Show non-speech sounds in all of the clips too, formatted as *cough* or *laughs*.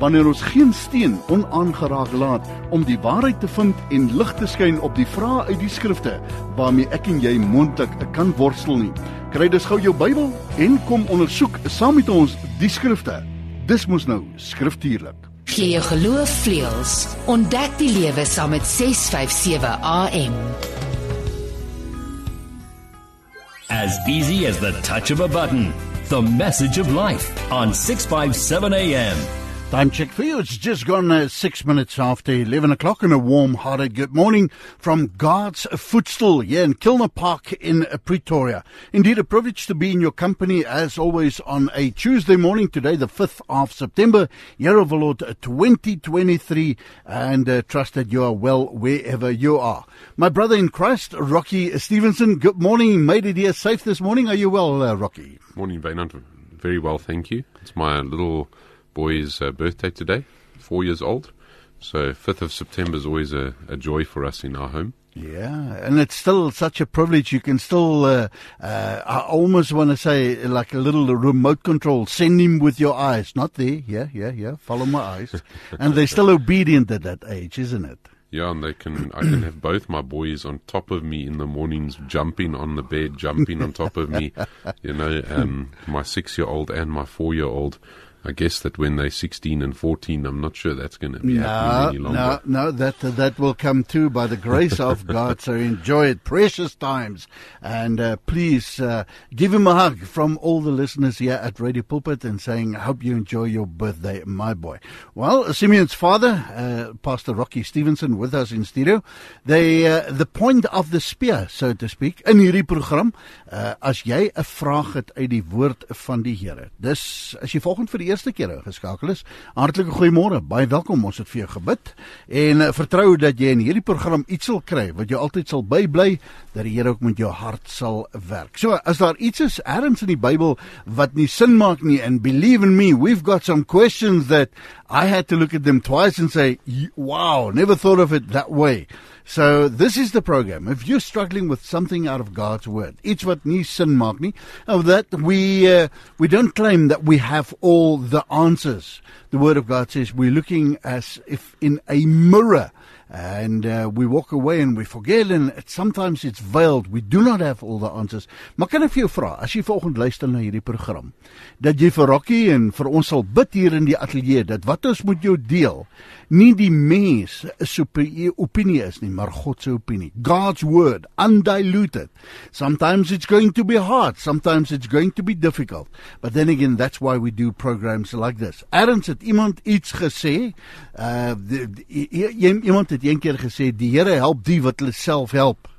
wanneer ons geen steen onaangeraak laat om die waarheid te vind en lig te skyn op die vrae uit die skrifte waarmee ek en jy mondelik kan worstel nie. Kry dus gou jou Bybel en kom ondersoek saam met ons die skrifte. Dis mos nou skriftuurlik. Gee jou geloof vleuels. Ontdek die lewe saam met 657 AM. As easy as the touch of a button. The message of life on 657 AM. Time check for you. It's just gone uh, six minutes after 11 o'clock and a warm hearted good morning from God's Footstool here in Kilner Park in uh, Pretoria. Indeed, a privilege to be in your company as always on a Tuesday morning today, the 5th of September, year of the Lord 2023 and uh, trust that you are well wherever you are. My brother in Christ, Rocky Stevenson, good morning. Made it here safe this morning. Are you well, uh, Rocky? Morning, Baynard. Very well, thank you. It's my little boy's uh, birthday today, four years old. So 5th of September is always a, a joy for us in our home. Yeah, and it's still such a privilege. You can still, uh, uh, I almost want to say, like a little remote control, send him with your eyes. Not there, yeah, yeah, yeah, follow my eyes. *laughs* and they're still obedient at that age, isn't it? Yeah, and they can. I can have both my boys on top of me in the mornings, jumping on the bed, jumping on top of me. *laughs* You know, um, my six-year-old and my four-year-old. I guess that when they're 16 and 14, I'm not sure that's going to be no, happening any longer. No, no, that uh, that will come too by the grace of *laughs* God. So enjoy it, precious times, and uh, please uh, give him a hug from all the listeners here at Radio Pulpit and saying, "I hope you enjoy your birthday, my boy." Well, Simeon's father, uh, Pastor Rocky Stevenson, with us in studio. They uh, the point of the spear, so to speak, in hierdie program. Uh, as jy 'n vraag het uit die woord van die Here, dis as jy volgens vir die eerste keer geskakel is. Hartlike goeiemôre. Baie welkom. Ons het vir jou gebid en uh, vertrou dat jy in hierdie program iets sal kry wat jou altyd sal bybly dat die Here ook met jou hart sal werk. So, as daar iets is ergens in die Bybel wat nie sin maak nie and believe in me, we've got some questions that I had to look at them twice and say, "Wow, never thought of it that way." So this is the program. If you're struggling with something out of God's word, it's what nie sin maak nie, of that we uh, we don't claim that we have all the answers. The word of God says we're looking as if in a mirror and uh, we walk away and we forget and it, sometimes it's veiled. We do not have all the answers. Maar kan ek vir jou vra as jy volgende luister na hierdie program dat jy vir Rocky en vir ons sal bid hier in die ateljee dat wat ons moet jou deel nie die mens se opinie is nie maar God se opinie. God's word undiluted. Sometimes it's going to be hard. Sometimes it's going to be difficult. But then again that's why we do programs like this. Erns het iemand iets gesê? Uh die, die, iemand het een keer gesê die Here help die wat hulle self help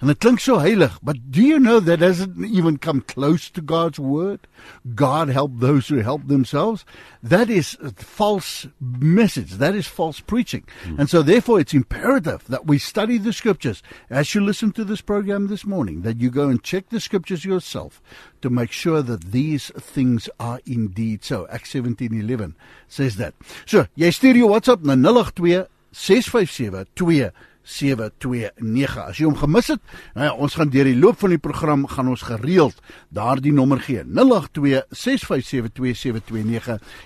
And it klink so heilig, but do you know that doesn't even come close to God's word? God help those who help themselves. That is a false message. That is false preaching. Mm. And so therefore it's imperative that we study the scriptures as you listen to this program this morning, that you go and check the scriptures yourself to make sure that these things are indeed so. Acts 17:11 says that. So, jy stuur jou WhatsApp na 082 657 2 729. As jy hom gemis het, nou ja, ons gaan deur die loop van die program gaan ons gereeld daardie nommer gee. 0826572729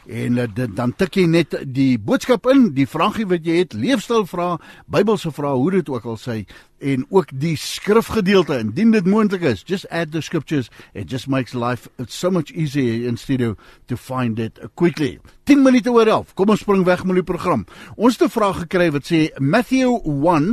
en uh, dit, dan tik jy net die boodskap in, die vragie wat jy het, leefstyl vra, Bybelse vra, hoe dit ook al sê en ook die skrifgedeelte. Indien dit moontlik is just add the scriptures it just makes life so much easier in studio to find it quickly. 10 minute oor 11 kom ons spring weg met die program. Ons het 'n vraag gekry wat sê Matthew 1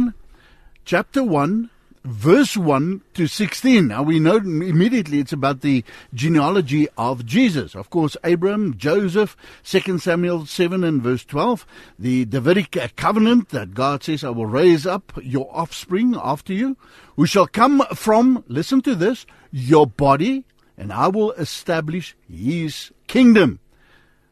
chapter 1 verse 1 to 16. Now we know immediately it's about the genealogy of Jesus. Of course, Abraham, Joseph, 2 Samuel 7 and verse 12, the Davidic covenant that God says, I will raise up your offspring after you, who shall come from, listen to this, your body, and I will establish his kingdom.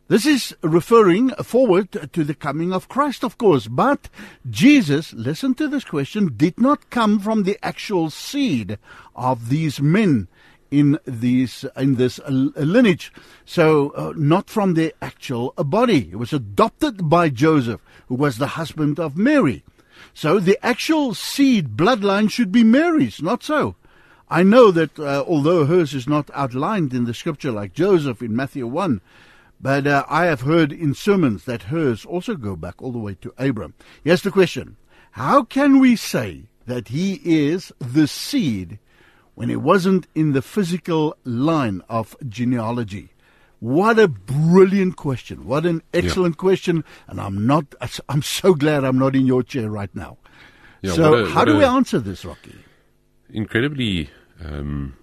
This is referring forward to the coming of Christ, of course. But Jesus, listen to this question, did not come from the actual seed of these men in these in this lineage. So uh, not from their actual body. He was adopted by Joseph, who was the husband of Mary. So the actual seed bloodline should be Mary's, not so. I know that uh, although hers is not outlined in the scripture like Joseph in Matthew 1, but uh, I have heard in sermons that hers also go back all the way to Abram. Here's the question How can we say that he is the seed when he wasn't in the physical line of genealogy? What a brilliant question. What an excellent yeah. question. And I'm not, I'm so glad I'm not in your chair right now. Yeah, so, a, how do a, we answer this, Rocky? Incredibly um,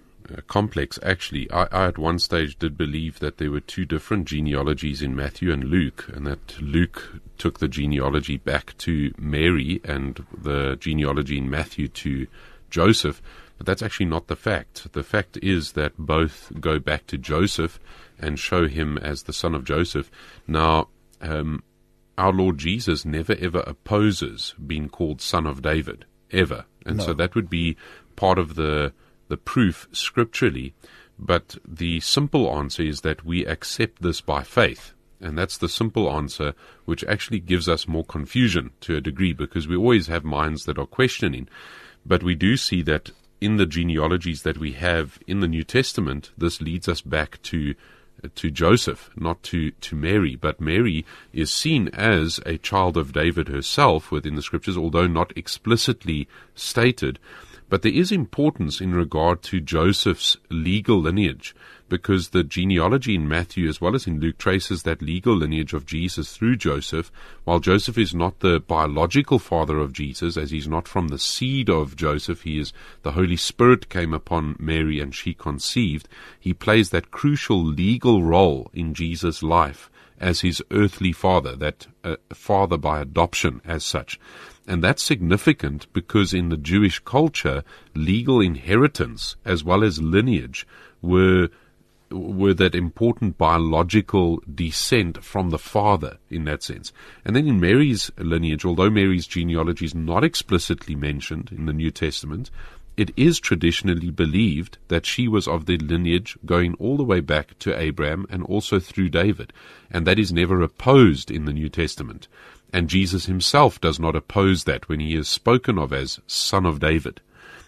complex, actually. I, I, at one stage, did believe that there were two different genealogies in Matthew and Luke, and that Luke took the genealogy back to Mary and the genealogy in Matthew to Joseph. But that's actually not the fact. The fact is that both go back to Joseph and show him as the son of Joseph. Now, um, our Lord Jesus never ever opposes being called son of David, ever. And no. so that would be part of the the proof scripturally, but the simple answer is that we accept this by faith. And that's the simple answer, which actually gives us more confusion to a degree because we always have minds that are questioning. But we do see that in the genealogies that we have in the New Testament, this leads us back to to Joseph, not to, to Mary. But Mary is seen as a child of David herself within the scriptures, although not explicitly stated. But there is importance in regard to Joseph's legal lineage because the genealogy in Matthew as well as in Luke traces that legal lineage of Jesus through Joseph. While Joseph is not the biological father of Jesus, as he's not from the seed of Joseph, he is the Holy Spirit came upon Mary and she conceived. He plays that crucial legal role in Jesus' life as his earthly father, that uh, father by adoption as such. And that's significant because in the Jewish culture, legal inheritance as well as lineage were were that important biological descent from the father in that sense. And then in Mary's lineage, although Mary's genealogy is not explicitly mentioned in the New Testament, it is traditionally believed that she was of the lineage going all the way back to Abraham and also through David. And that is never opposed in the New Testament. And Jesus himself does not oppose that when he is spoken of as Son of David.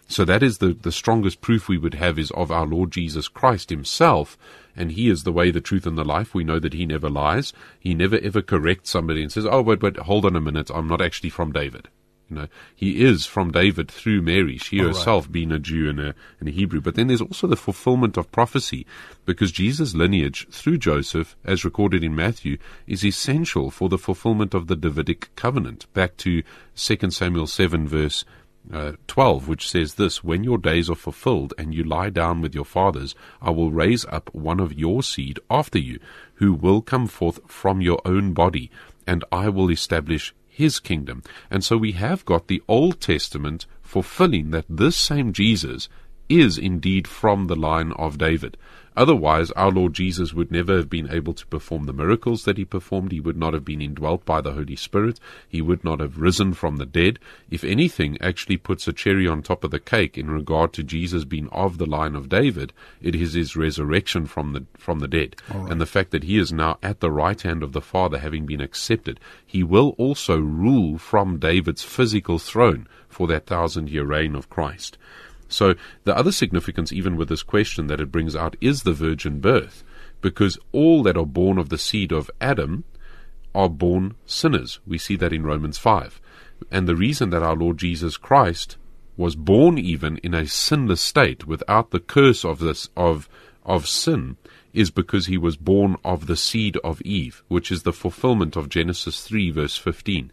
So that is the, the strongest proof we would have is of our Lord Jesus Christ himself. And he is the way, the truth, and the life. We know that he never lies. He never ever corrects somebody and says, Oh, but, but hold on a minute. I'm not actually from David. You know, he is from David through Mary, she herself right. being a Jew and a, and a Hebrew. But then there's also the fulfillment of prophecy, because Jesus' lineage through Joseph, as recorded in Matthew, is essential for the fulfillment of the Davidic covenant. Back to 2 Samuel 7, verse uh, 12, which says this When your days are fulfilled and you lie down with your fathers, I will raise up one of your seed after you, who will come forth from your own body, and I will establish his kingdom. And so we have got the Old Testament fulfilling that this same Jesus is indeed from the line of David. Otherwise, our Lord Jesus would never have been able to perform the miracles that he performed. He would not have been indwelt by the Holy Spirit. He would not have risen from the dead. If anything actually puts a cherry on top of the cake in regard to Jesus being of the line of David, it is his resurrection from the from the dead. Right. And the fact that he is now at the right hand of the Father, having been accepted, he will also rule from David's physical throne for that thousand year reign of Christ. So the other significance, even with this question that it brings out, is the virgin birth, because all that are born of the seed of Adam are born sinners. We see that in Romans 5. And the reason that our Lord Jesus Christ was born even in a sinless state without the curse of this of of sin is because he was born of the seed of Eve, which is the fulfillment of Genesis 3 verse 15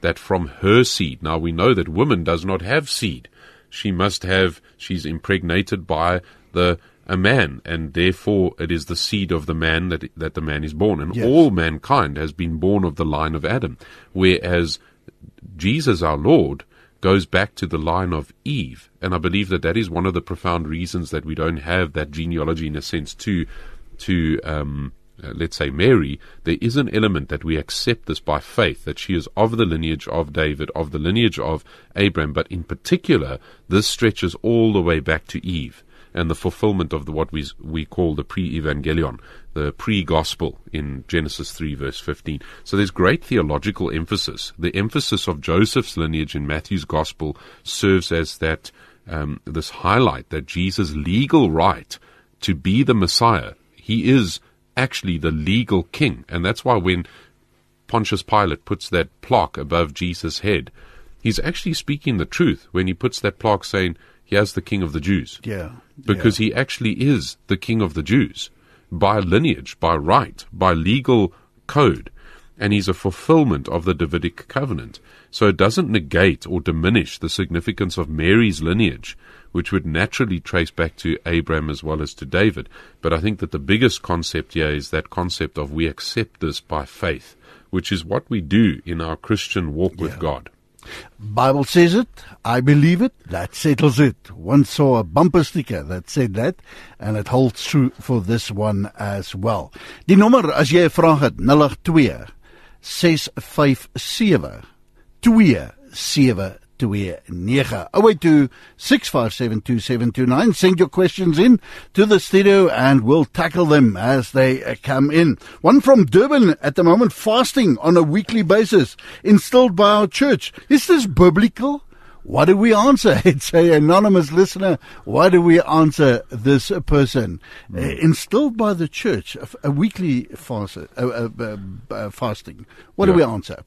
that from her seed now we know that woman does not have seed she must have, she's impregnated by the a man, and therefore it is the seed of the man that that the man is born, and yes. all mankind has been born of the line of Adam, whereas Jesus our Lord goes back to the line of Eve, and I believe that that is one of the profound reasons that we don't have that genealogy in a sense to to um, let's say Mary, there is an element that we accept this by faith, that she is of the lineage of David, of the lineage of Abraham, but in particular, this stretches all the way back to Eve and the fulfillment of the, what we, we call the pre-evangelion, the pre-gospel in Genesis 3 verse 15. So there's great theological emphasis. The emphasis of Joseph's lineage in Matthew's gospel serves as that, um, this highlight that Jesus' legal right to be the Messiah, he is actually the legal king. And that's why when Pontius Pilate puts that plaque above Jesus' head, he's actually speaking the truth when he puts that plaque saying, Here's the King of the Jews. Yeah. Because yeah. he actually is the King of the Jews by lineage, by right, by legal code. And he's a fulfillment of the Davidic covenant. So it doesn't negate or diminish the significance of Mary's lineage, which would naturally trace back to Abraham as well as to David. But I think that the biggest concept here is that concept of we accept this by faith, which is what we do in our Christian walk with God. Bible says it, I believe it, that settles it. Once saw a bumper sticker that said that, and it holds true for this one as well. Die nommer as jy 'n vraag het 082 657 27 082 6572729. Send your questions in to the studio and we'll tackle them as they uh, come in. One from Durban at the moment, fasting on a weekly basis, instilled by our church. Is this biblical? What do we answer? *laughs* It's a anonymous listener. Why do we answer this person? Mm. Uh, instilled by the church, a, a weekly fast, uh, uh, uh, fasting. What yeah. do we answer?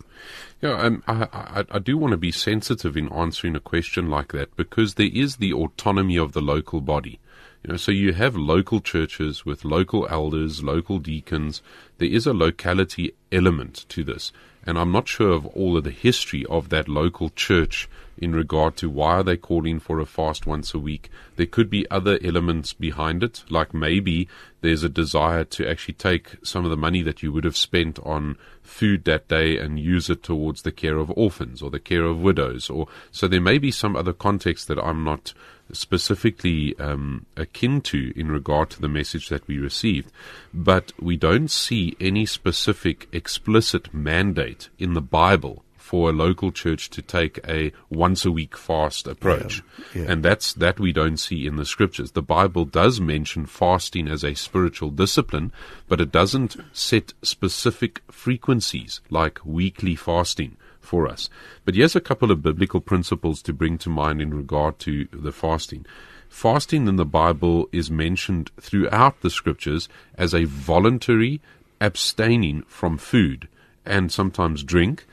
Yeah, um, I, I, I do want to be sensitive in answering a question like that because there is the autonomy of the local body. You know, so you have local churches with local elders, local deacons. There is a locality element to this, and I'm not sure of all of the history of that local church in regard to why are they calling for a fast once a week. There could be other elements behind it, like maybe there's a desire to actually take some of the money that you would have spent on food that day and use it towards the care of orphans or the care of widows or so there may be some other context that I'm not specifically um, akin to in regard to the message that we received, but we don't see any specific explicit mandate in the Bible for a local church to take a once a week fast approach. Yeah, yeah. And that's that we don't see in the scriptures. The Bible does mention fasting as a spiritual discipline, but it doesn't set specific frequencies like weekly fasting for us. But here's a couple of biblical principles to bring to mind in regard to the fasting. Fasting in the Bible is mentioned throughout the scriptures as a voluntary abstaining from food and sometimes drink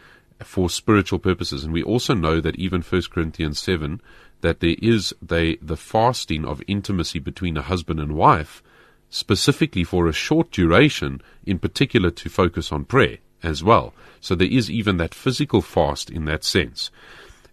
for spiritual purposes. And we also know that even 1 Corinthians 7, that there is the, the fasting of intimacy between a husband and wife, specifically for a short duration, in particular to focus on prayer as well. So there is even that physical fast in that sense.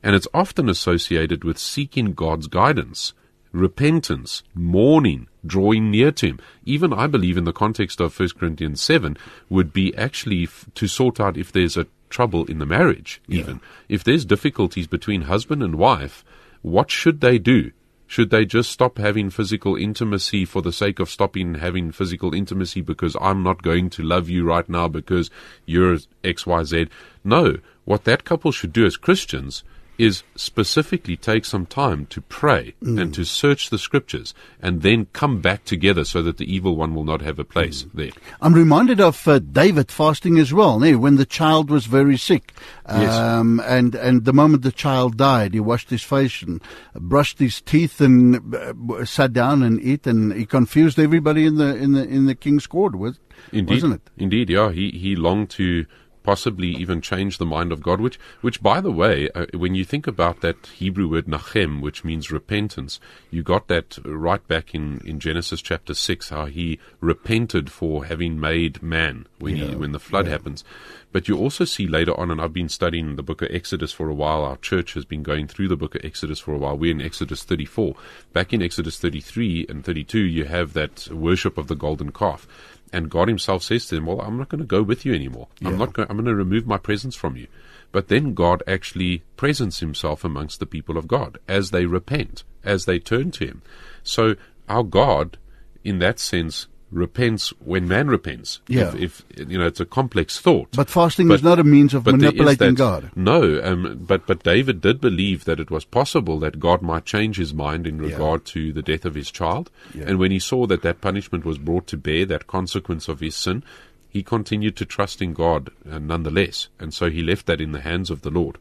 And it's often associated with seeking God's guidance, repentance, mourning, drawing near to Him. Even I believe in the context of 1 Corinthians 7 would be actually f- to sort out if there's a trouble in the marriage, even. Yeah. If there's difficulties between husband and wife, what should they do? Should they just stop having physical intimacy for the sake of stopping having physical intimacy because I'm not going to love you right now because you're XYZ? No. What that couple should do as Christians is specifically take some time to pray mm. and to search the scriptures and then come back together so that the evil one will not have a place mm. there. I'm reminded of uh, David fasting as well, nee, when the child was very sick. Yes. Um, and, and the moment the child died, he washed his face and brushed his teeth and uh, sat down and ate and he confused everybody in the, in the, in the king's court with, Indeed. wasn't it? Indeed, yeah. He, he longed to possibly even change the mind of God, which, which by the way, uh, when you think about that Hebrew word nachem, which means repentance, you got that right back in, in Genesis chapter 6, how he repented for having made man when, yeah. he, when the flood yeah. happens. But you also see later on, and I've been studying the book of Exodus for a while. Our church has been going through the book of Exodus for a while. We're in Exodus 34. Back in Exodus 33 and 32, you have that worship of the golden calf and God Himself says to them, "Well, I'm not going to go with you anymore. Yeah. I'm not. Going, I'm going to remove my presence from you." But then God actually presents Himself amongst the people of God as they repent, as they turn to Him. So our God, in that sense, repents when man repents. Yeah. If, if you know, it's a complex thought. But fasting But- is not a means of but there is manipulating that- God. No, um, but but David did believe that it was possible that God might change his mind in regard to the death of his child, Yeah. and when he saw that that punishment was brought to bear, that consequence of his sin, he continued to trust in God uh, nonetheless, and so he left that in the hands of the Lord.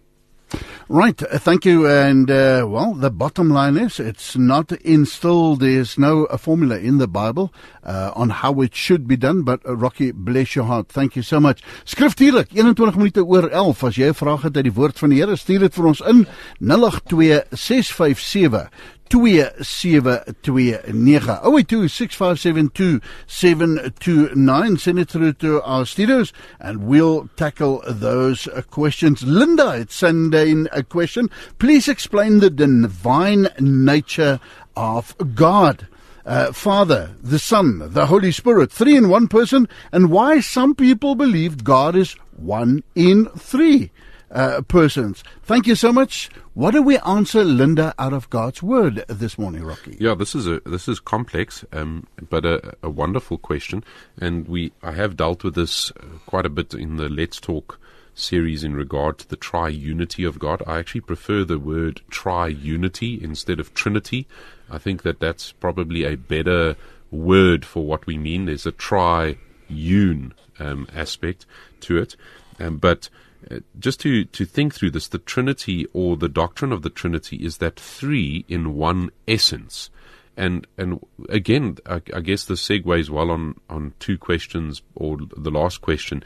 Right, uh, thank you. And, uh, well, the bottom line is it's not instilled, there's no uh, formula in the Bible uh, on how it should be done, but uh, Rocky, bless your heart. Thank you so much. Skriftuurlik, 21 minute oor 11. As jy 'n vraag het uit die woord van die Here, stuur dit vir ons in 082 657 2729 0826572 send it through to our studios and we'll tackle those questions. Linda it's in a question. Please explain the divine nature of god. Uh, Father, the Son, the Holy Spirit, three in one person, and why some people believe God is one in three uh, persons. Thank you so much. What do we answer, Linda, out of God's Word this morning, Rocky? Yeah, this is a this is complex, um, but a, a wonderful question, and we I have dealt with this uh, quite a bit in the Let's Talk series in regard to the triunity of God. I actually prefer the word triunity instead of Trinity. I think that that's probably a better word for what we mean. There's a triune um, aspect to it, um, but uh, just to, to think through this, the Trinity or the doctrine of the Trinity is that three in one essence. And and again, I, I guess this segues well on, on two questions or the last question.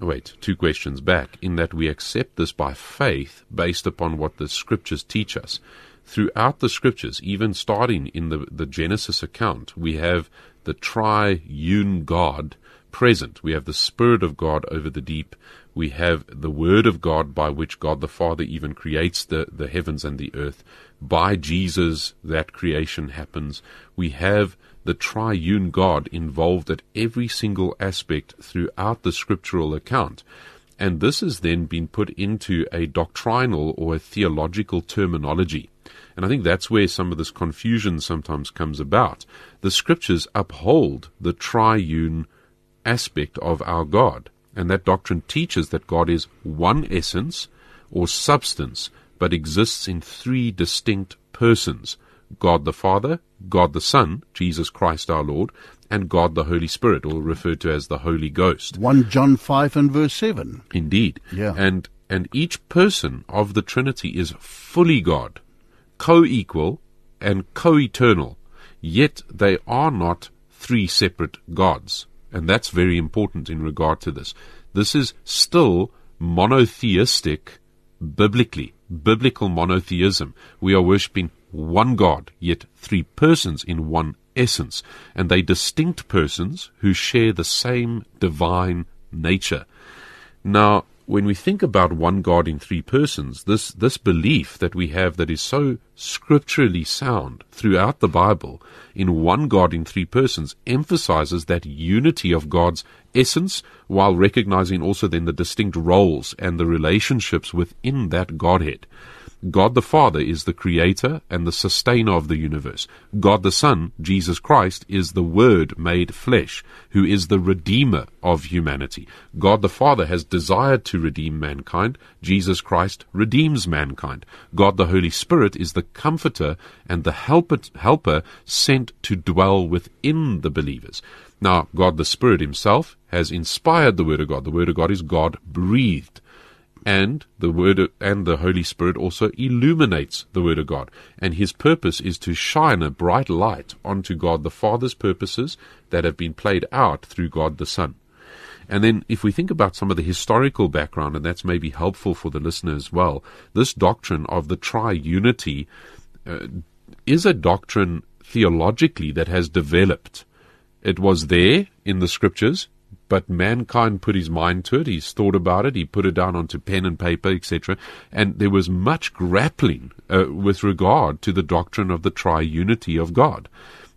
Wait, two questions back. In that we accept this by faith, based upon what the Scriptures teach us. Throughout the Scriptures, even starting in the the Genesis account, we have the triune God present. We have the Spirit of God over the deep. We have the Word of God by which God the Father even creates the, the heavens and the earth. By Jesus, that creation happens. We have the triune God involved at every single aspect throughout the scriptural account. And this has then been put into a doctrinal or a theological terminology. And I think that's where some of this confusion sometimes comes about. The scriptures uphold the triune aspect of our God. And that doctrine teaches that God is one essence or substance, but exists in three distinct persons God the Father, God the Son, Jesus Christ our Lord, and God the Holy Spirit, or referred to as the Holy Ghost. 1 John 5 and verse 7. Indeed. Yeah. And and each person of the Trinity is fully God, co-equal and co-eternal. Yet they are not three separate gods. And that's very important in regard to this. This is still monotheistic biblically, biblical monotheism. We are worshipping one God, yet three persons in one essence, and they distinct persons who share the same divine nature. Now, when we think about one God in three persons, this, this belief that we have that is so scripturally sound throughout the Bible in one God in three persons emphasizes that unity of God's essence while recognizing also then the distinct roles and the relationships within that Godhead. God the Father is the creator and the sustainer of the universe. God the Son, Jesus Christ, is the Word made flesh, who is the Redeemer of humanity. God the Father has desired to redeem mankind. Jesus Christ redeems mankind. God the Holy Spirit is the Comforter and the helper, helper sent to dwell within the believers. Now, God the Spirit Himself has inspired the Word of God. The Word of God is God breathed and the word of, and the holy spirit also illuminates the word of god. And his purpose is to shine a bright light onto god the father's purposes that have been played out through god the son. And then if we think about some of the historical background and that's maybe helpful for the listener as well this doctrine of the triunity uh, is a doctrine theologically that has developed. It was there in the scriptures but mankind put his mind to it. He's thought about it. He put it down onto pen and paper, etc. And there was much grappling uh, with regard to the doctrine of the triunity of God.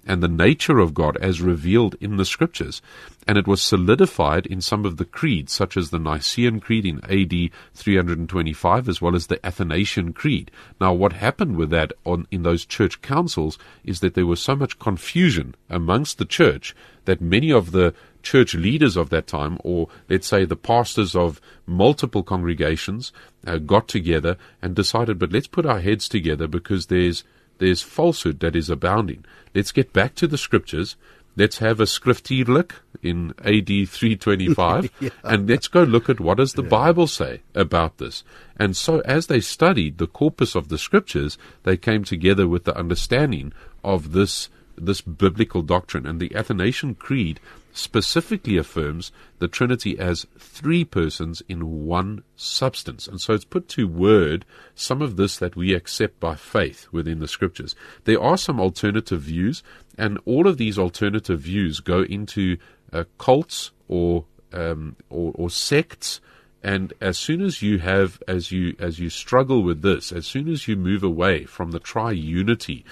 and the nature of God as revealed in the scriptures. And it was solidified in some of the creeds, such as the Nicene Creed in AD 325, as well as the Athanasian Creed. Now, what happened with that on, in those church councils is that there was so much confusion amongst the church that many of the church leaders of that time, or let's say the pastors of multiple congregations, uh, got together and decided, but let's put our heads together because there's there's falsehood that is abounding. Let's get back to the scriptures. Let's have a skriftuurlik in AD 325 *laughs* yeah. and let's go look at what does the yeah. Bible say about this. And so as they studied the corpus of the scriptures, they came together with the understanding of this this biblical doctrine and the Athanasian Creed specifically affirms the Trinity as three persons in one substance. And so it's put to word some of this that we accept by faith within the scriptures. There are some alternative views, and all of these alternative views go into uh, cults or, um, or, or sects. And as soon as you have, as you as you struggle with this, as soon as you move away from the triunity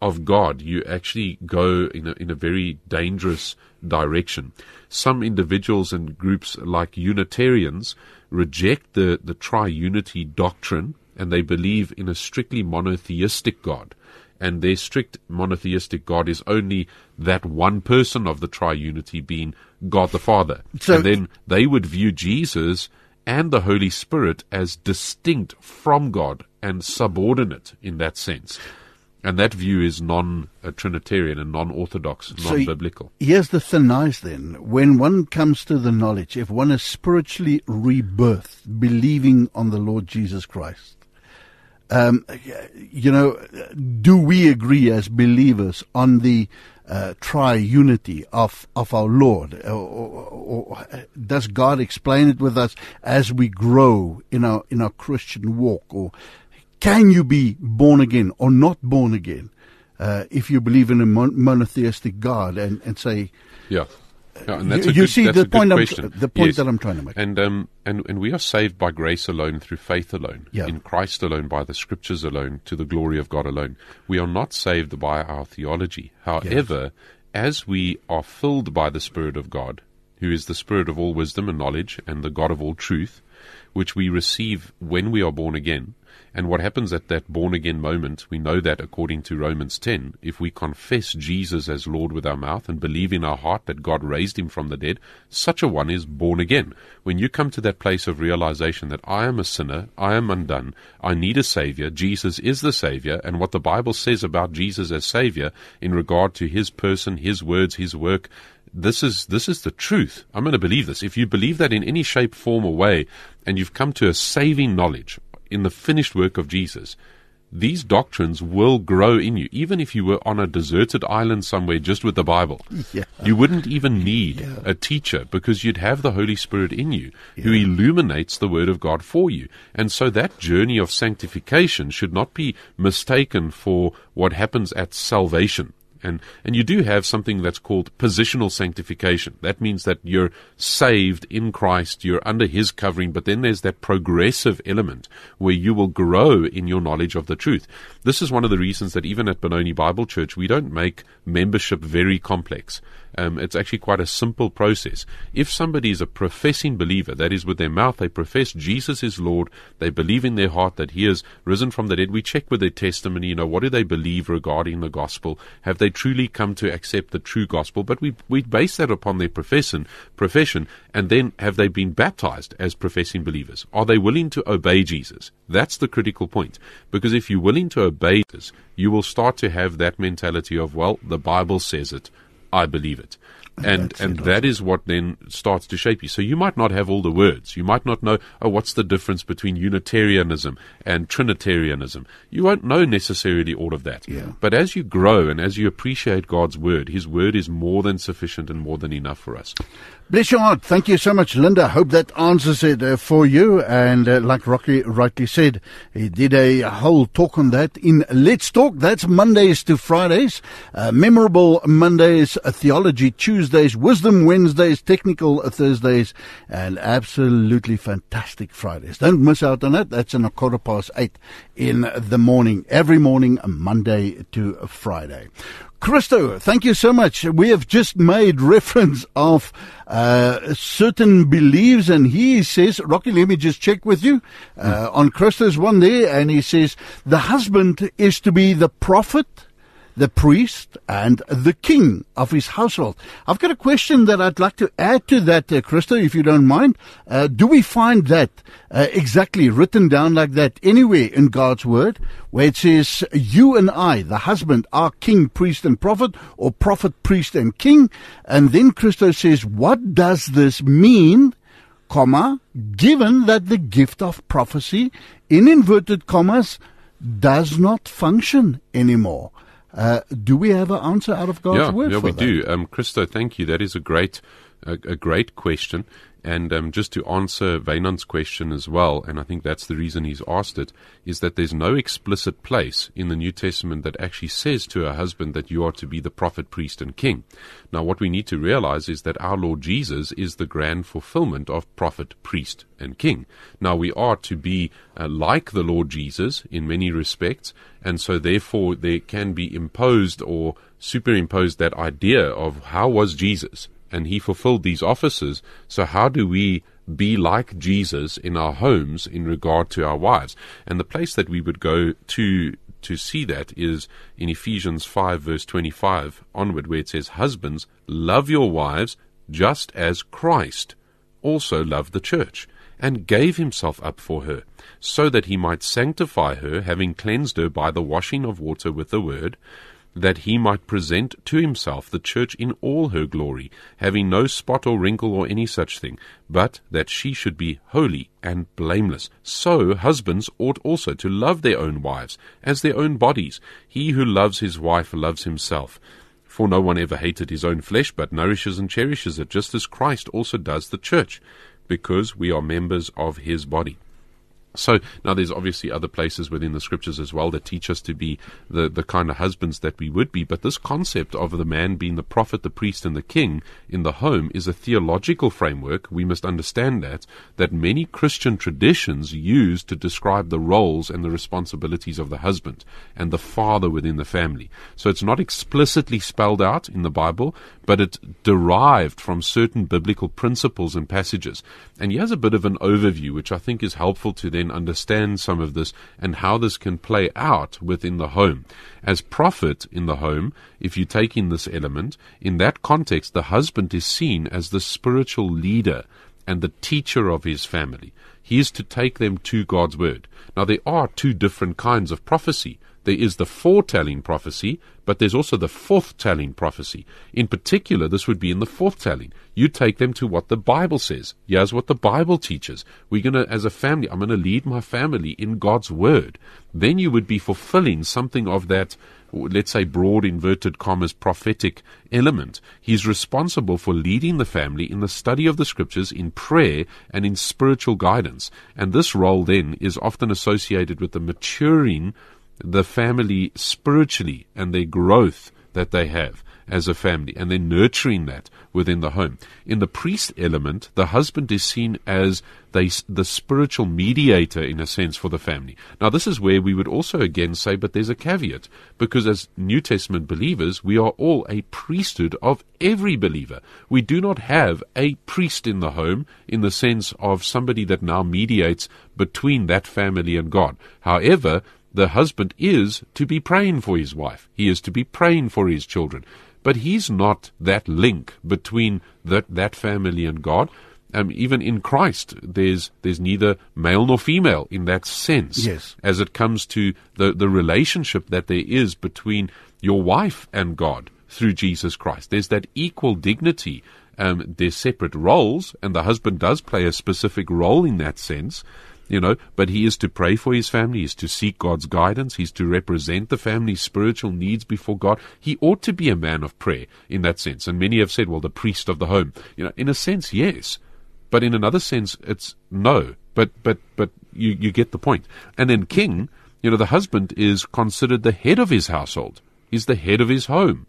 of God, you actually go in a, in a very dangerous direction. Some individuals and groups, like Unitarians, reject the, the triunity doctrine and they believe in a strictly monotheistic God. And their strict monotheistic God is only that one person of the triunity being God the Father. So, and then they would view Jesus and the Holy Spirit as distinct from God and subordinate in that sense. And that view is non Trinitarian and non Orthodox, non biblical. So here's the thin ice then. When one comes to the knowledge, if one is spiritually rebirthed, believing on the Lord Jesus Christ, um, you know, do we agree as believers on the uh, triunity of, of our Lord? Or, or, or, does God explain it with us as we grow in our in our Christian walk? Or can you be born again or not born again uh, if you believe in a mon- monotheistic God and, and say, yeah. Yeah, and that's you, you good, see that's the point. I'm, the point yes. that I'm trying to make, and um, and and we are saved by grace alone, through faith alone, yeah. in Christ alone, by the Scriptures alone, to the glory of God alone. We are not saved by our theology. However, yes. as we are filled by the Spirit of God, who is the Spirit of all wisdom and knowledge, and the God of all truth, which we receive when we are born again, and what happens at that born again moment, we know that according to Romans 10, if we confess Jesus as Lord with our mouth and believe in our heart that God raised him from the dead, such a one is born again. When you come to that place of realization that I am a sinner, I am undone, I need a Savior, Jesus is the Savior, and what the Bible says about Jesus as Savior in regard to his person, his words, his work, this is this is the truth. I'm going to believe this. If you believe that in any shape, form, or way, and you've come to a saving knowledge in the finished work of Jesus, these doctrines will grow in you. Even if you were on a deserted island somewhere just with the Bible, *laughs* yeah. you wouldn't even need yeah. a teacher because you'd have the Holy Spirit in you yeah. who illuminates the Word of God for you. And so that journey of sanctification should not be mistaken for what happens at salvation. And, and you do have something that's called positional sanctification. That means that you're saved in Christ, you're under His covering, but then there's that progressive element where you will grow in your knowledge of the truth. This is one of the reasons that even at Benoni Bible Church, we don't make membership very complex. Um, it's actually quite a simple process. If somebody is a professing believer, that is, with their mouth they profess Jesus is Lord, they believe in their heart that He has risen from the dead, we check with their testimony, you know, what do they believe regarding the gospel? Have they truly come to accept the true gospel? But we, we base that upon their profession, profession, and then have they been baptized as professing believers? Are they willing to obey Jesus? That's the critical point. Because if you're willing to obey this, you will start to have that mentality of, well, the Bible says it. I believe it. And That's and that is what then starts to shape you. So you might not have all the words. You might not know, oh, what's the difference between Unitarianism and Trinitarianism. You won't know necessarily all of that. Yeah. But as you grow and as you appreciate God's word, His word is more than sufficient and more than enough for us. Bless your heart. Thank you so much, Linda. Hope that answers it uh, for you. And uh, like Rocky rightly said, he did a whole talk on that in Let's Talk. That's Mondays to Fridays. Uh, memorable Mondays, Theology Tuesdays, Wisdom Wednesdays, Technical Thursdays, and absolutely fantastic Fridays. Don't miss out on that. That's in a quarter past eight in the morning. Every morning, Monday to Friday. Christo, thank you so much. We have just made reference of uh, certain beliefs, and he says, Rocky, let me just check with you uh, on Christo's one there, and he says the husband is to be the prophet the priest and the king of his household. I've got a question that I'd like to add to that, uh, Christo, if you don't mind. Uh, do we find that uh, exactly written down like that anywhere in God's word, where it says, You and I, the husband, are king, priest, and prophet, or prophet, priest, and king? And then Christo says, What does this mean? Comma, given that the gift of prophecy, in inverted commas, does not function anymore. Uh, do we have an answer out of God's yeah, word? Yeah, we that? do. Um, Christo, thank you. That is a great, a, a great question. And um, just to answer Vainan's question as well, and I think that's the reason he's asked it, is that there's no explicit place in the New Testament that actually says to a husband that you are to be the prophet, priest, and king. Now, what we need to realize is that our Lord Jesus is the grand fulfillment of prophet, priest, and king. Now, we are to be uh, like the Lord Jesus in many respects, and so therefore there can be imposed or superimposed that idea of how was Jesus and he fulfilled these offices. So how do we be like Jesus in our homes in regard to our wives? And the place that we would go to to see that is in Ephesians 5 verse 25 onward where it says husbands love your wives just as Christ also loved the church and gave himself up for her so that he might sanctify her having cleansed her by the washing of water with the word that he might present to himself the church in all her glory, having no spot or wrinkle or any such thing, but that she should be holy and blameless. So husbands ought also to love their own wives as their own bodies. He who loves his wife loves himself. For no one ever hated his own flesh, but nourishes and cherishes it, just as Christ also does the church, because we are members of his body. So now there's obviously other places within the scriptures as well that teach us to be the, the kind of husbands that we would be. But this concept of the man being the prophet, the priest, and the king in the home is a theological framework. We must understand that, that many Christian traditions use to describe the roles and the responsibilities of the husband and the father within the family. So it's not explicitly spelled out in the Bible, but it derived from certain biblical principles and passages. And he has a bit of an overview, which I think is helpful to then understand some of this and how this can play out within the home. As prophet in the home, if you take in this element, in that context, the husband is seen as the spiritual leader and the teacher of his family. He is to take them to God's word. Now, there are two different kinds of prophecy. There is the foretelling prophecy, but there's also the forthtelling prophecy. In particular, this would be in the forthtelling. You take them to what the Bible says. Here's what the Bible teaches. We're going to, as a family, I'm going to lead my family in God's word. Then you would be fulfilling something of that let's say broad inverted commas prophetic element. He's responsible for leading the family in the study of the scriptures, in prayer, and in spiritual guidance. And this role then is often associated with the maturing the family spiritually and their growth that they have as a family and then nurturing that within the home. In the priest element, the husband is seen as the spiritual mediator in a sense for the family. Now this is where we would also again say, but there's a caveat because as New Testament believers, we are all a priesthood of every believer. We do not have a priest in the home in the sense of somebody that now mediates between that family and God. However, the husband is to be praying for his wife. He is to be praying for his children. But he's not that link between that, that family and God. Um, even in Christ, there's there's neither male nor female in that sense. Yes. As it comes to the, the relationship that there is between your wife and God through Jesus Christ. There's that equal dignity. Um, there's separate roles, and the husband does play a specific role in that sense you know, but he is to pray for his family, he's to seek God's guidance, he's to represent the family's spiritual needs before God. He ought to be a man of prayer in that sense. And many have said, well, the priest of the home. You know, in a sense, yes. But in another sense, it's no. But, but, but you, you get the point. And then king, you know, the husband is considered the head of his household. He's the head of his home.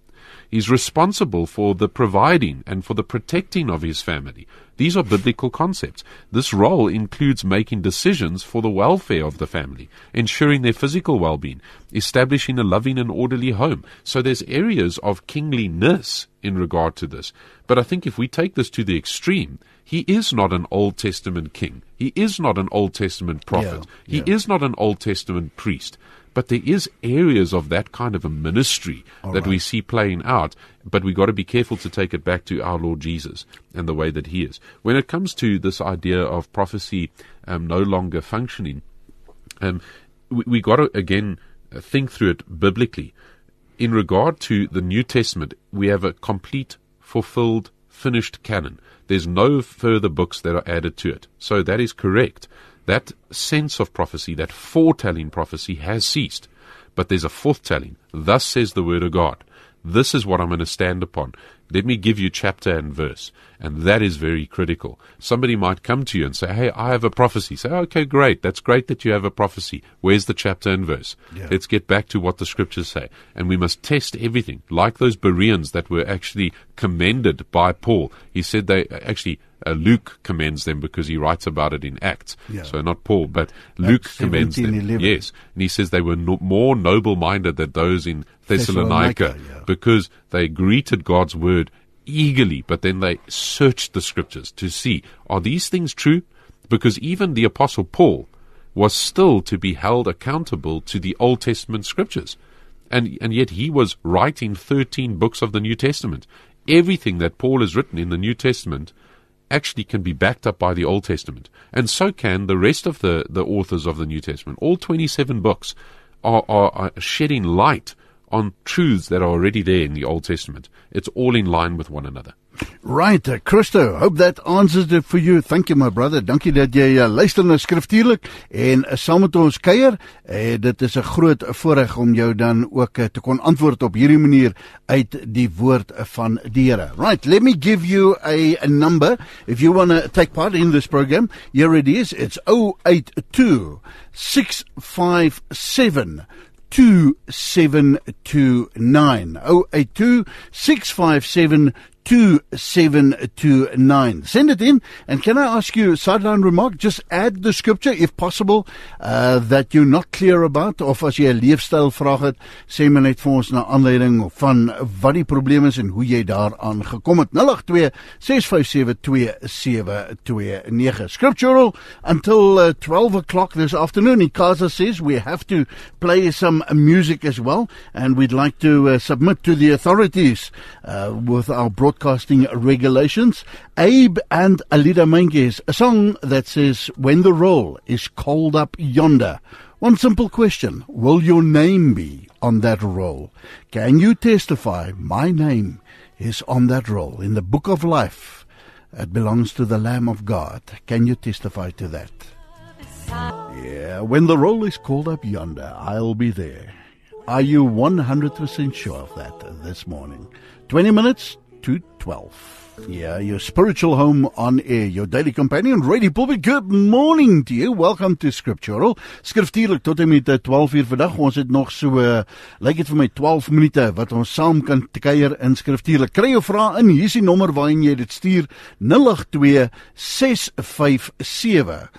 He's responsible for the providing and for the protecting of his family. These are biblical concepts. This role includes making decisions for the welfare of the family, ensuring their physical well being, establishing a loving and orderly home. So there's areas of kingliness in regard to this. But I think if we take this to the extreme, he is not an Old Testament king. He is not an Old Testament prophet. Yeah, he is not an Old Testament priest. But there is areas of that kind of a ministry that we see playing out, but we've got to be careful to take it back to our Lord Jesus and the way that He is. When it comes to this idea of prophecy um, no longer functioning, um, we, we got to again think through it biblically. In regard to the New Testament, we have a complete, fulfilled, finished canon. There's no further books that are added to it. So that is correct. That sense of prophecy, that foretelling prophecy has ceased. But there's a forthtelling. Thus says the word of God. This is what I'm going to stand upon. Let me give you chapter and verse. And that is very critical. Somebody might come to you and say, Hey, I have a prophecy. Say, okay, great. That's great that you have a prophecy. Where's the chapter and verse? Yeah. Let's get back to what the scriptures say. And we must test everything. Like those Bereans that were actually commended by Paul. He said they actually, uh, Luke commends them because he writes about it in Acts. Yeah. So not Paul, but Luke commends them. 17:11. Yes. And he says they were no, more noble minded than those in Thessalonica, Thessalonica, yeah. because they greeted God's word eagerly, but then they searched the scriptures to see are these things true? Because even the Apostle Paul was still to be held accountable to the Old Testament scriptures. And, and yet he was writing 13 books of the New Testament. Everything that Paul has written in the New Testament actually can be backed up by the Old Testament. And so can the rest of the, the authors of the New Testament. All 27 books are, are, are shedding light on truths that are already there in the Old Testament. It's all in line with one another. Right, uh, Christo, hope that answers it for you. Thank you my brother. Dankie dat jy uh, luister na skriftuurlik en uh, saam met ons kuier. Uh, dit is 'n groot voorreg om jou dan ook uh, te kon antwoord op hierdie manier uit die woord van die Here. Right, let me give you a, a number if you want to take part in this program. Here it is. It's 082 657 2729 082 657 2729. Send it in. And can I ask you a sideline remark? Just add the scripture, if possible, uh, that you're not clear about. Of as jy 'n leefstyl vraag het, sê my net vir ons na aanleiding van wat die probleem is en hoe jy daaraan gekom het. 082 657 2729. Scriptural until uh, 12 o'clock this afternoon. Ikaza says we have to play some music as well. And we'd like to uh, submit to the authorities uh, with our broadcasting regulations. Abe and Alida Menges, a song that says, When the roll is called up yonder. One simple question Will your name be on that roll? Can you testify, My name is on that roll in the book of life? It belongs to the Lamb of God. Can you testify to that? Yeah, when the roll is called up yonder, I'll be there. Are you 100% sure of that this morning? 20 minutes to 12. Yeah, your spiritual home on air, your daily companion, Radio Pulpit. Good morning to you. Welcome to Scriptural. Skriftuurlik tot en met eh, 12 uur vandag. Ons het nog so uh, lyk dit vir my 12 minute wat ons saam kan kuier in Skriftuurlik. Kry jou vrae in. Hier is die nommer waarheen jy dit stuur. 082 657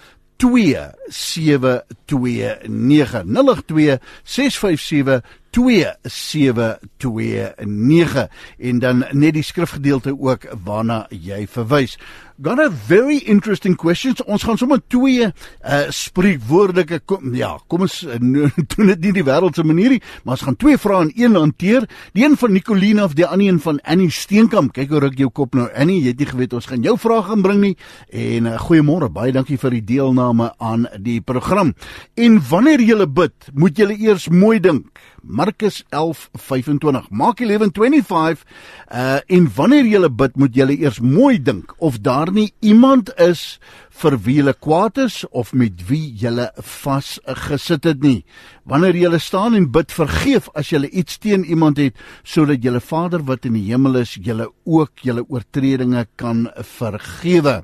2729 082 2729 en dan net die skrifgedeelte ook waarna jy verwys. Got a very interesting questions. Ons gaan sommer twee uh spreekwoordelike kom, ja, kom ons uh, *laughs* doen dit nie die wêreld se manier nie, maar ons gaan twee vrae in een hanteer. Die een van Nicoline of die ander een van Annie Steenkamp. Kyk hoe ruk jou kop nou Annie, jy het nie geweet ons gaan jou vrae gaan bring nie. En uh, goeiemôre, baie dankie vir die deelname aan die program. En wanneer jy bid, moet jy eers mooi dink. Markus 11:25. Maak 11:25 uh en wanneer jy bid, moet jy eers mooi dink of daar nie iemand is vir wie jy kwaad is of met wie jy vasgesit het nie. Wanneer jy staan en bid, vergeef as jy iets teen iemand het sodat jy Vader wat in die hemel is, jy ook jou oortredinge kan vergewe.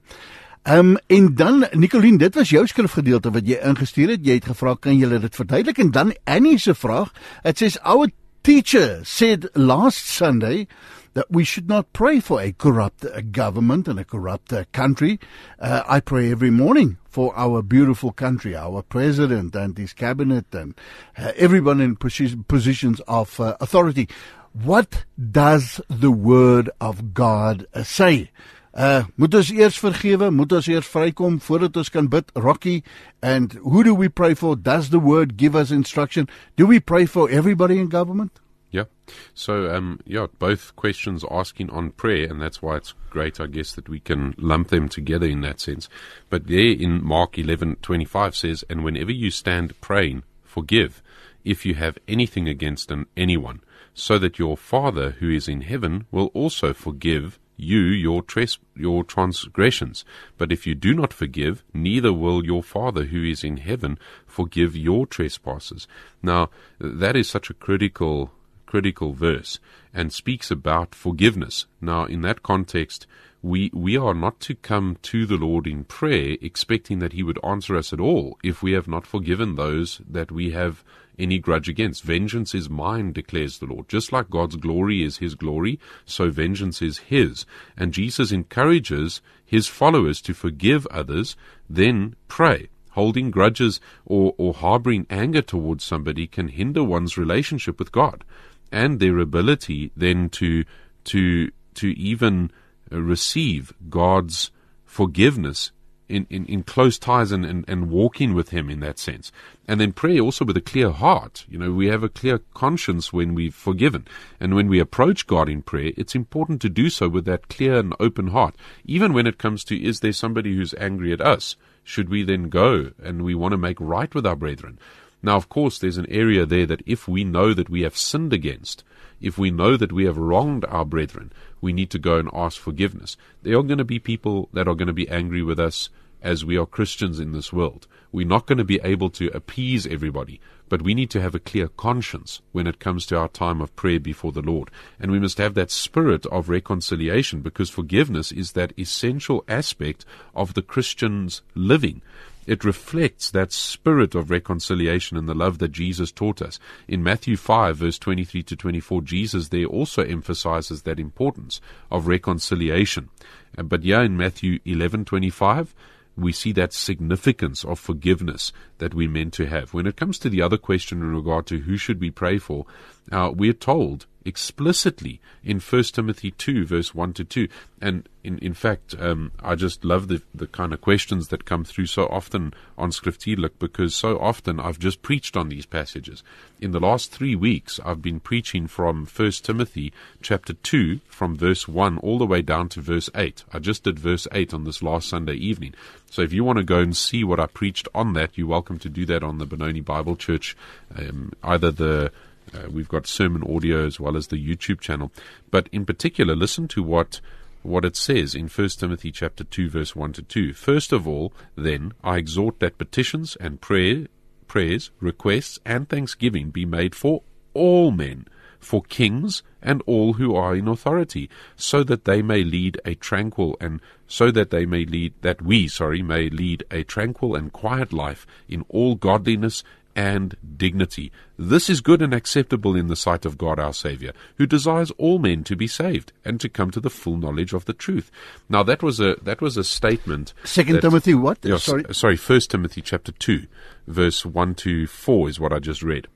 Ehm um, en dan Nicoline, dit was jou skrifgedeelte wat jy ingestuur het. Jy het gevra kan jy dit verduidelik en dan Annie se vraag. Dit sê ouer teacher said last Sunday that we should not pray for a corrupt uh, government and a corrupt uh, country. Uh, I pray every morning for our beautiful country, our president and his cabinet, and uh, everyone in posi- positions of uh, authority. What does the word of God say? Uh moet ons eers vergewe, moet ons eers vrykom voordat ons kan bid, Rocky. And who do we pray for? Does the word give us instruction? Do we pray for everybody in government? Yeah. So, um, yeah, both questions asking on prayer, and that's why it's great, I guess, that we can lump them together in that sense. But there in Mark eleven twenty five says, And whenever you stand praying, forgive if you have anything against an, anyone, so that your Father who is in heaven will also forgive you your tres- your transgressions. But if you do not forgive, neither will your Father who is in heaven forgive your trespasses. Now, that is such a critical critical verse and speaks about forgiveness. Now, in that context, we we are not to come to the Lord in prayer expecting that He would answer us at all if we have not forgiven those that we have any grudge against. Vengeance is mine, declares the Lord. Just like God's glory is His glory, so vengeance is His. And Jesus encourages His followers to forgive others, then pray. Holding grudges or, or harboring anger towards somebody can hinder one's relationship with God and their ability then to to to even Uh, receive God's forgiveness in, in, in close ties and, and, and walking with Him in that sense. And then pray also with a clear heart. You know, we have a clear conscience when we've forgiven. And when we approach God in prayer, it's important to do so with that clear and open heart. Even when it comes to, is there somebody who's angry at us? Should we then go and we want to make right with our brethren? Now, of course, there's an area there that if we know that we have sinned against, if we know that we have wronged our brethren, we need to go and ask forgiveness. There are going to be people that are going to be angry with us as we are Christians in this world. We're not going to be able to appease everybody, but we need to have a clear conscience when it comes to our time of prayer before the Lord. And we must have that spirit of reconciliation because forgiveness is that essential aspect of the Christian's living. It reflects that spirit of reconciliation and the love that Jesus taught us. In Matthew 5, verse 23 to 24, Jesus there also emphasizes that importance of reconciliation. But yeah, in Matthew 11, 25, we see that significance of forgiveness that we're meant to have. When it comes to the other question in regard to who should we pray for, uh, we're told explicitly in 1 Timothy 2, verse 1 to 2. And in, in fact, um, I just love the, the kind of questions that come through so often on Skriftuurlik because so often I've just preached on these passages. In the last three weeks, I've been preaching from 1 Timothy chapter 2, from verse 1 all the way down to verse 8. I just did verse 8 on this last Sunday evening. So if you want to go and see what I preached on that, you're welcome to do that on the Benoni Bible Church, um, either the uh, we've got sermon audio as well as the YouTube channel. But in particular, listen to what what it says in 1 Timothy chapter 2 verse 1 to 2. First of all, then, I exhort that petitions and prayer, prayers, requests and thanksgiving be made for all men, for kings and all who are in authority, so that they may lead a tranquil and so that they may lead that we, sorry, may lead a tranquil and quiet life in all godliness and dignity. This is good and acceptable in the sight of God our Saviour, who desires all men to be saved and to come to the full knowledge of the truth. Now that was a that was a statement. Second that, Timothy what? Yeah, sorry. sorry, First Timothy chapter two, verse one to four is what I just read.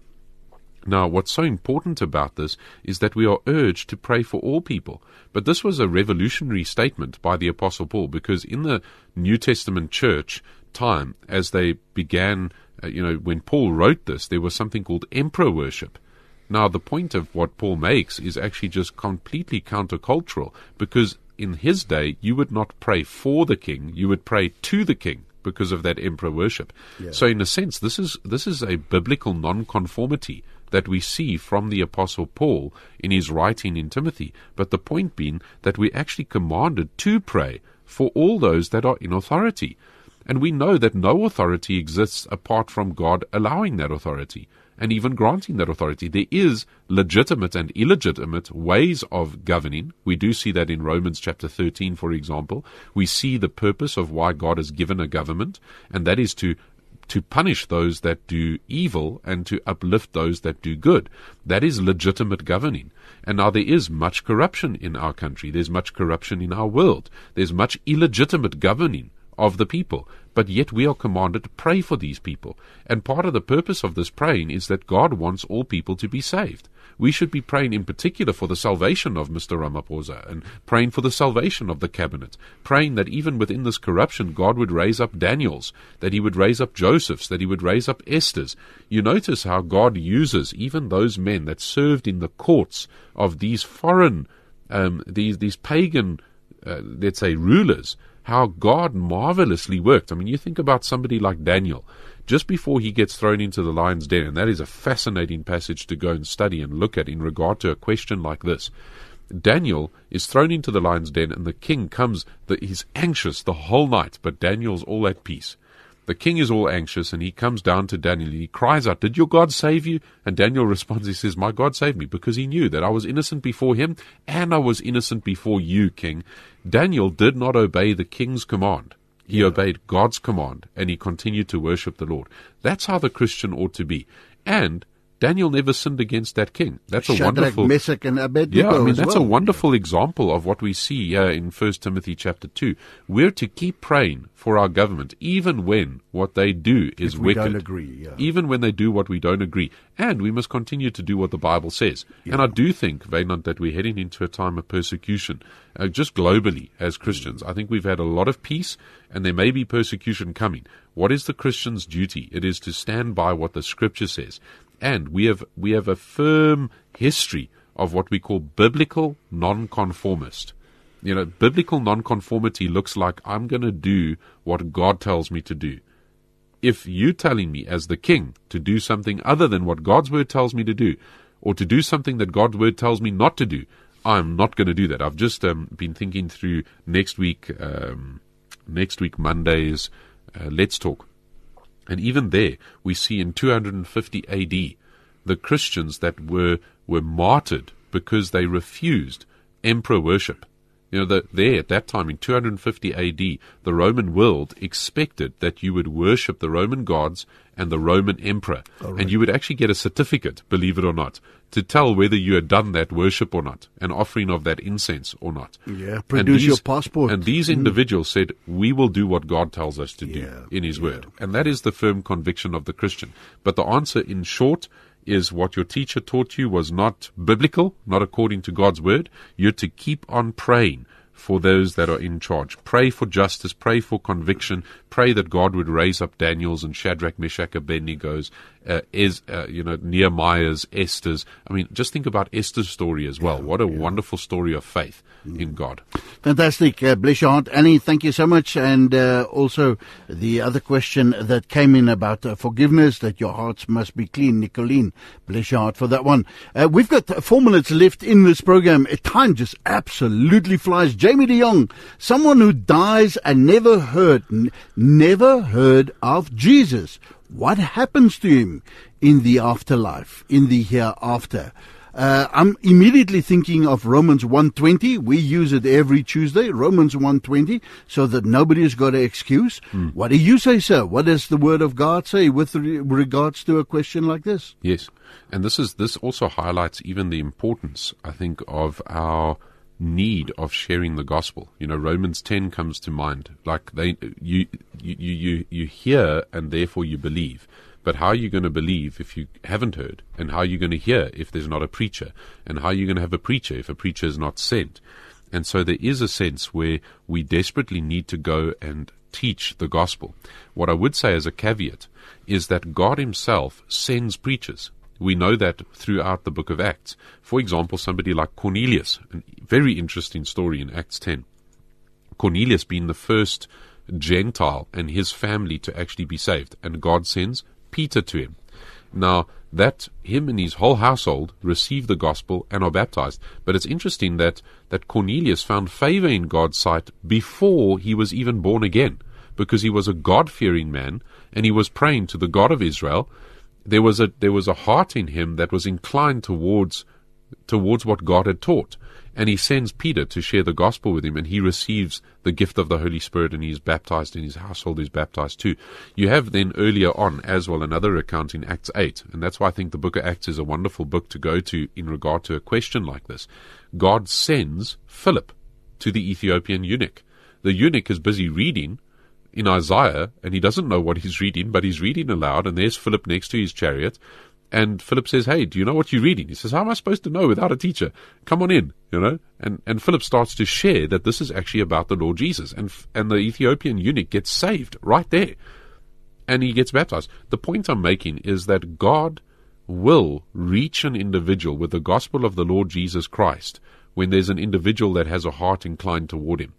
Now, what's so important about this is that we are urged to pray for all people. But this was a revolutionary statement by the Apostle Paul because in the New Testament church time, as they began uh, you know, when Paul wrote this, there was something called emperor worship. Now, the point of what Paul makes is actually just completely countercultural because in his day, you would not pray for the king, you would pray to the king because of that emperor worship. Yeah. So, in a sense, this is, this is a biblical nonconformity that we see from the Apostle Paul in his writing in Timothy. But the point being that we actually commanded to pray for all those that are in authority. And we know that no authority exists apart from God allowing that authority and even granting that authority. There is legitimate and illegitimate ways of governing. We do see that in Romans chapter 13, for example. We see the purpose of why God has given a government, and that is to to punish those that do evil and to uplift those that do good. That is legitimate governing. And now there is much corruption in our country. There's much corruption in our world. There's much illegitimate governing of the people. But yet we are commanded to pray for these people. And part of the purpose of this praying is that God wants all people to be saved. We should be praying in particular for the salvation of Mr. Ramaphosa and praying for the salvation of the cabinet, praying that even within this corruption, God would raise up Daniels, that he would raise up Josephs, that he would raise up Esther's. You notice how God uses even those men that served in the courts of these foreign, um, these, these pagan, uh, let's say, rulers how God marvelously worked. I mean, you think about somebody like Daniel, just before he gets thrown into the lion's den, and that is a fascinating passage to go and study and look at in regard to a question like this. Daniel is thrown into the lion's den, and the king comes. The, he's anxious the whole night, but Daniel's all at peace. The king is all anxious and he comes down to Daniel and he cries out, Did your God save you? And Daniel *laughs* responds, He says, My God saved me because he knew that I was innocent before him and I was innocent before you, king. Daniel did not obey the king's command. He yeah. obeyed God's command and he continued to worship the Lord. That's how the Christian ought to be. And Daniel never sinned against that king. That's a Shadrach, wonderful. Meshach, and Abednego yeah, I mean that's well. a wonderful example of what we see here in First Timothy chapter two. We're to keep praying for our government, even when what they do is we wicked. Don't agree, yeah. Even when they do what we don't agree, and we must continue to do what the Bible says. Yeah. And I do think, Wynand, that we're heading into a time of persecution, uh, just globally as Christians. I think we've had a lot of peace, and there may be persecution coming. What is the Christian's duty? It is to stand by what the Scripture says and we have we have a firm history of what we call biblical nonconformist. You know, biblical nonconformity looks like I'm going to do what God tells me to do. If you're telling me as the king to do something other than what God's word tells me to do, or to do something that God's word tells me not to do, I'm not going to do that. I've just um, been thinking through next week, um, next week Monday's uh, Let's Talk and even there, we see in 250 AD the Christians that were, were martyred because they refused emperor worship. You know, the, there at that time in 250 AD, the Roman world expected that you would worship the Roman gods and the Roman emperor. Right. And you would actually get a certificate, believe it or not, to tell whether you had done that worship or not, an offering of that incense or not. Yeah, produce these, your passport. And these mm. individuals mm. said, We will do what God tells us to do yeah, in His yeah. word. And that is the firm conviction of the Christian. But the answer, in short, is what your teacher taught you was not biblical, not according to God's word. You're to keep on praying for those that are in charge. Pray for justice, pray for conviction, pray that God would raise up Daniel's and Shadrach, Meshach, and Abednego's, uh, is, uh, you know, Nehemiah's, Esther's. I mean, just think about Esther's story as well. Yeah, what a yeah. wonderful story of faith mm. in God. Fantastic. Uh, bless your heart. Annie, thank you so much. And uh, also the other question that came in about uh, forgiveness, that your hearts must be clean. Nicolene, bless your heart for that one. Uh, we've got four minutes left in this program. Time just absolutely flies. Jamie de Jong, someone who dies and never heard, n- never heard of Jesus. What happens to him in the afterlife, in the hereafter? Uh, I'm immediately thinking of Romans 120. We use it every Tuesday, Romans 120, so that nobody has got an excuse. Mm. What do you say, sir? What does the Word of God say with regards to a question like this? Yes, and this is this also highlights even the importance, I think, of our need of sharing the gospel. You know, Romans 10 comes to mind. Like they, you, you, you, you hear and therefore you believe. But how are you going to believe if you haven't heard? And how are you going to hear if there's not a preacher? And how are you going to have a preacher if a preacher is not sent? And so there is a sense where we desperately need to go and teach the gospel. What I would say as a caveat is that God Himself sends preachers. We know that throughout the book of Acts. For example, somebody like Cornelius, a very interesting story in Acts 10. Cornelius being the first Gentile and his family to actually be saved, and God sends Peter to him. Now, that him and his whole household receive the gospel and are baptized. But it's interesting that, that Cornelius found favor in God's sight before he was even born again, because he was a God fearing man and he was praying to the God of Israel there was a there was a heart in him that was inclined towards towards what God had taught. and he sends Peter to share the gospel with him, and he receives the gift of the Holy Spirit, and he is baptized, and his household is baptized too. You have then earlier on as well another account in Acts 8, and that's why I think the book of Acts is a wonderful book to go to in regard to a question like this. God sends Philip to the Ethiopian eunuch. The eunuch is busy reading in Isaiah, and he doesn't know what he's reading, but he's reading aloud, and there's Philip next to his chariot. And Philip says, Hey, do you know what you're reading? He says, How am I supposed to know without a teacher? Come on in, you know? And, and Philip starts to share that this is actually about the Lord Jesus. And, and the Ethiopian eunuch gets saved right there. And he gets baptized. The point I'm making is that God will reach an individual with the gospel of the Lord Jesus Christ when there's an individual that has a heart inclined toward him.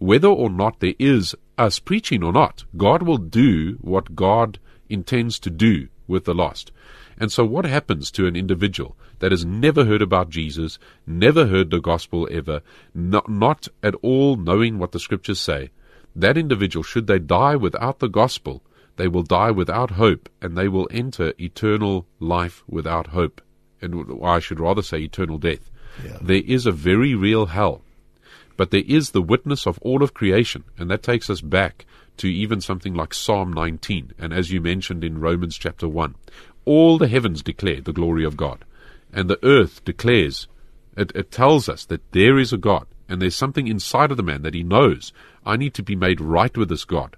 Whether or not there is us preaching or not, God will do what God intends to do with the lost. And so, what happens to an individual that has never heard about Jesus, never heard the gospel ever, not, not at all knowing what the scriptures say? That individual, should they die without the gospel, they will die without hope, and they will enter eternal life without hope. And I should rather say eternal death. Yeah. There is a very real hell. But there is the witness of all of creation, and that takes us back to even something like Psalm 19, and as you mentioned in Romans chapter 1. All the heavens declare the glory of God, and the earth declares, it, it tells us that there is a God, and there's something inside of the man that he knows, I need to be made right with this God.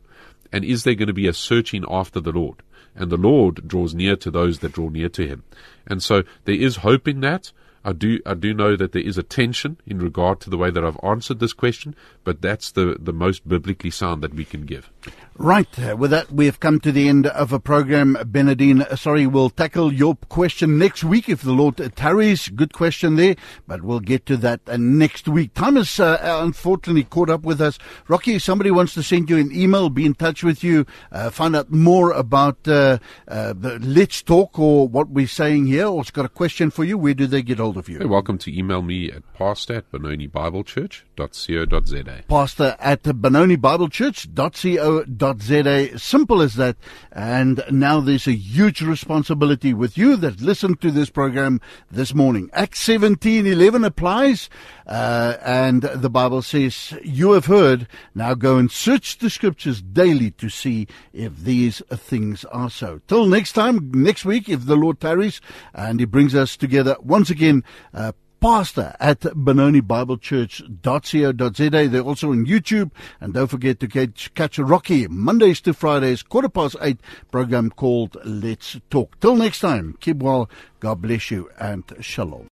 And is there going to be a searching after the Lord? And the Lord draws near to those that draw near to him. And so there is hope in that. I do I do know that there is a tension in regard to the way that I've answered this question, but that's the, the most biblically sound that we can give. Right. Uh, with that, we have come to the end of a program. Benedine, uh, sorry, we'll tackle your question next week if the Lord tarries. Good question there, but we'll get to that uh, next week. Time has uh, unfortunately caught up with us. Rocky, somebody wants to send you an email, be in touch with you, uh, find out more about uh, the Let's Talk or what we're saying here, or it's got a question for you, where do they get hold of you? You're welcome to email me at pastor at benonibiblechurch.co.za. Pastor at Benoni Bible benonibiblechurch.co.za. Simple as that. And now there's a huge responsibility with you that listened to this program this morning. Acts 17 11 applies. Uh, and the Bible says, You have heard, now go and search the scriptures daily to see if these things are so. Till next time, next week, if the Lord tarries and He brings us together once again, uh, pastor at benonibiblechurch.co.za. They're also on YouTube. And don't forget to catch, catch Rocky Mondays to Fridays, quarter past eight, program called Let's Talk. Till next time, keep well. God bless you and shalom.